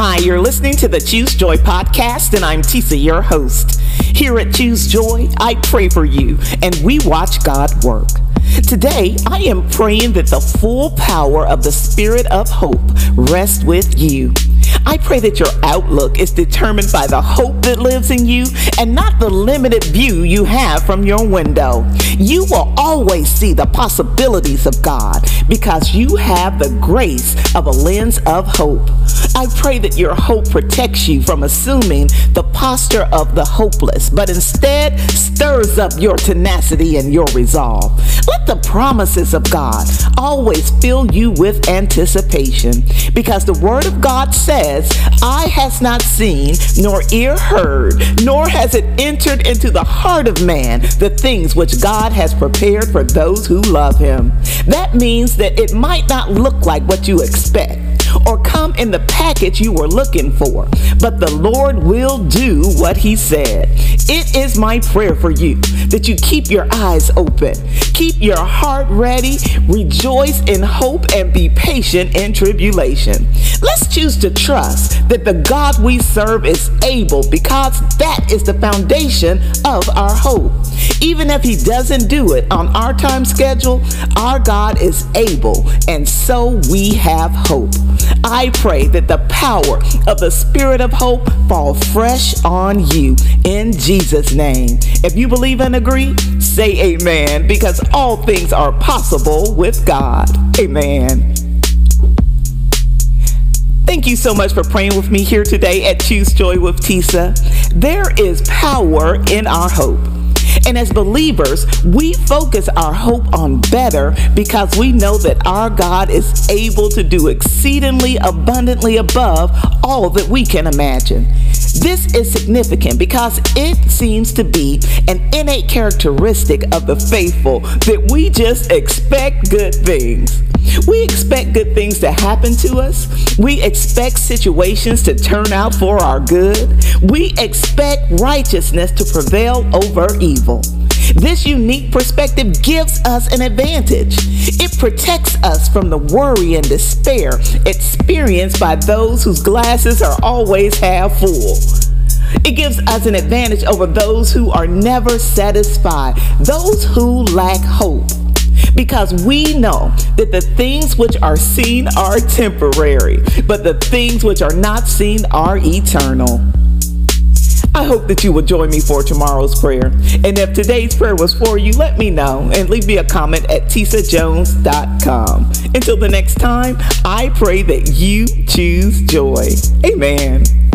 Hi, you're listening to the Choose Joy podcast, and I'm Tisa, your host. Here at Choose Joy, I pray for you, and we watch God work. Today, I am praying that the full power of the Spirit of hope rest with you. I pray that your outlook is determined by the hope that lives in you and not the limited view you have from your window. You will always see the possibilities of God because you have the grace of a lens of hope. I pray that your hope protects you from assuming the posture of the hopeless, but instead stirs up your tenacity and your resolve. Let the promises of God always fill you with anticipation because the Word of God says, Eye has not seen, nor ear heard, nor has it entered into the heart of man the things which God has prepared for those who love Him. That means that it might not look like what you expect or come in the package you were looking for, but the Lord will do what He said. It is my prayer for you that you keep your eyes open, keep your heart ready, rejoice in hope, and be patient in tribulation. Let's choose to trust that the God we serve is able because that is the foundation of our hope. Even if He doesn't do it on our time schedule, our God is able, and so we have hope. I pray that the power of the Spirit of hope fall fresh on you in Jesus' name. If you believe and agree, say amen because all things are possible with God. Amen. Thank you so much for praying with me here today at Choose Joy with Tisa. There is power in our hope. And as believers, we focus our hope on better because we know that our God is able to do exceedingly abundantly above all that we can imagine. This is significant because it seems to be an innate characteristic of the faithful that we just expect good things. We expect good things to happen to us. We expect situations to turn out for our good. We expect righteousness to prevail over evil. This unique perspective gives us an advantage. It protects us from the worry and despair experienced by those whose glasses are always half full. It gives us an advantage over those who are never satisfied, those who lack hope because we know that the things which are seen are temporary, but the things which are not seen are eternal. I hope that you will join me for tomorrow's prayer. And if today's prayer was for you, let me know and leave me a comment at tisajones.com. Until the next time, I pray that you choose joy. Amen.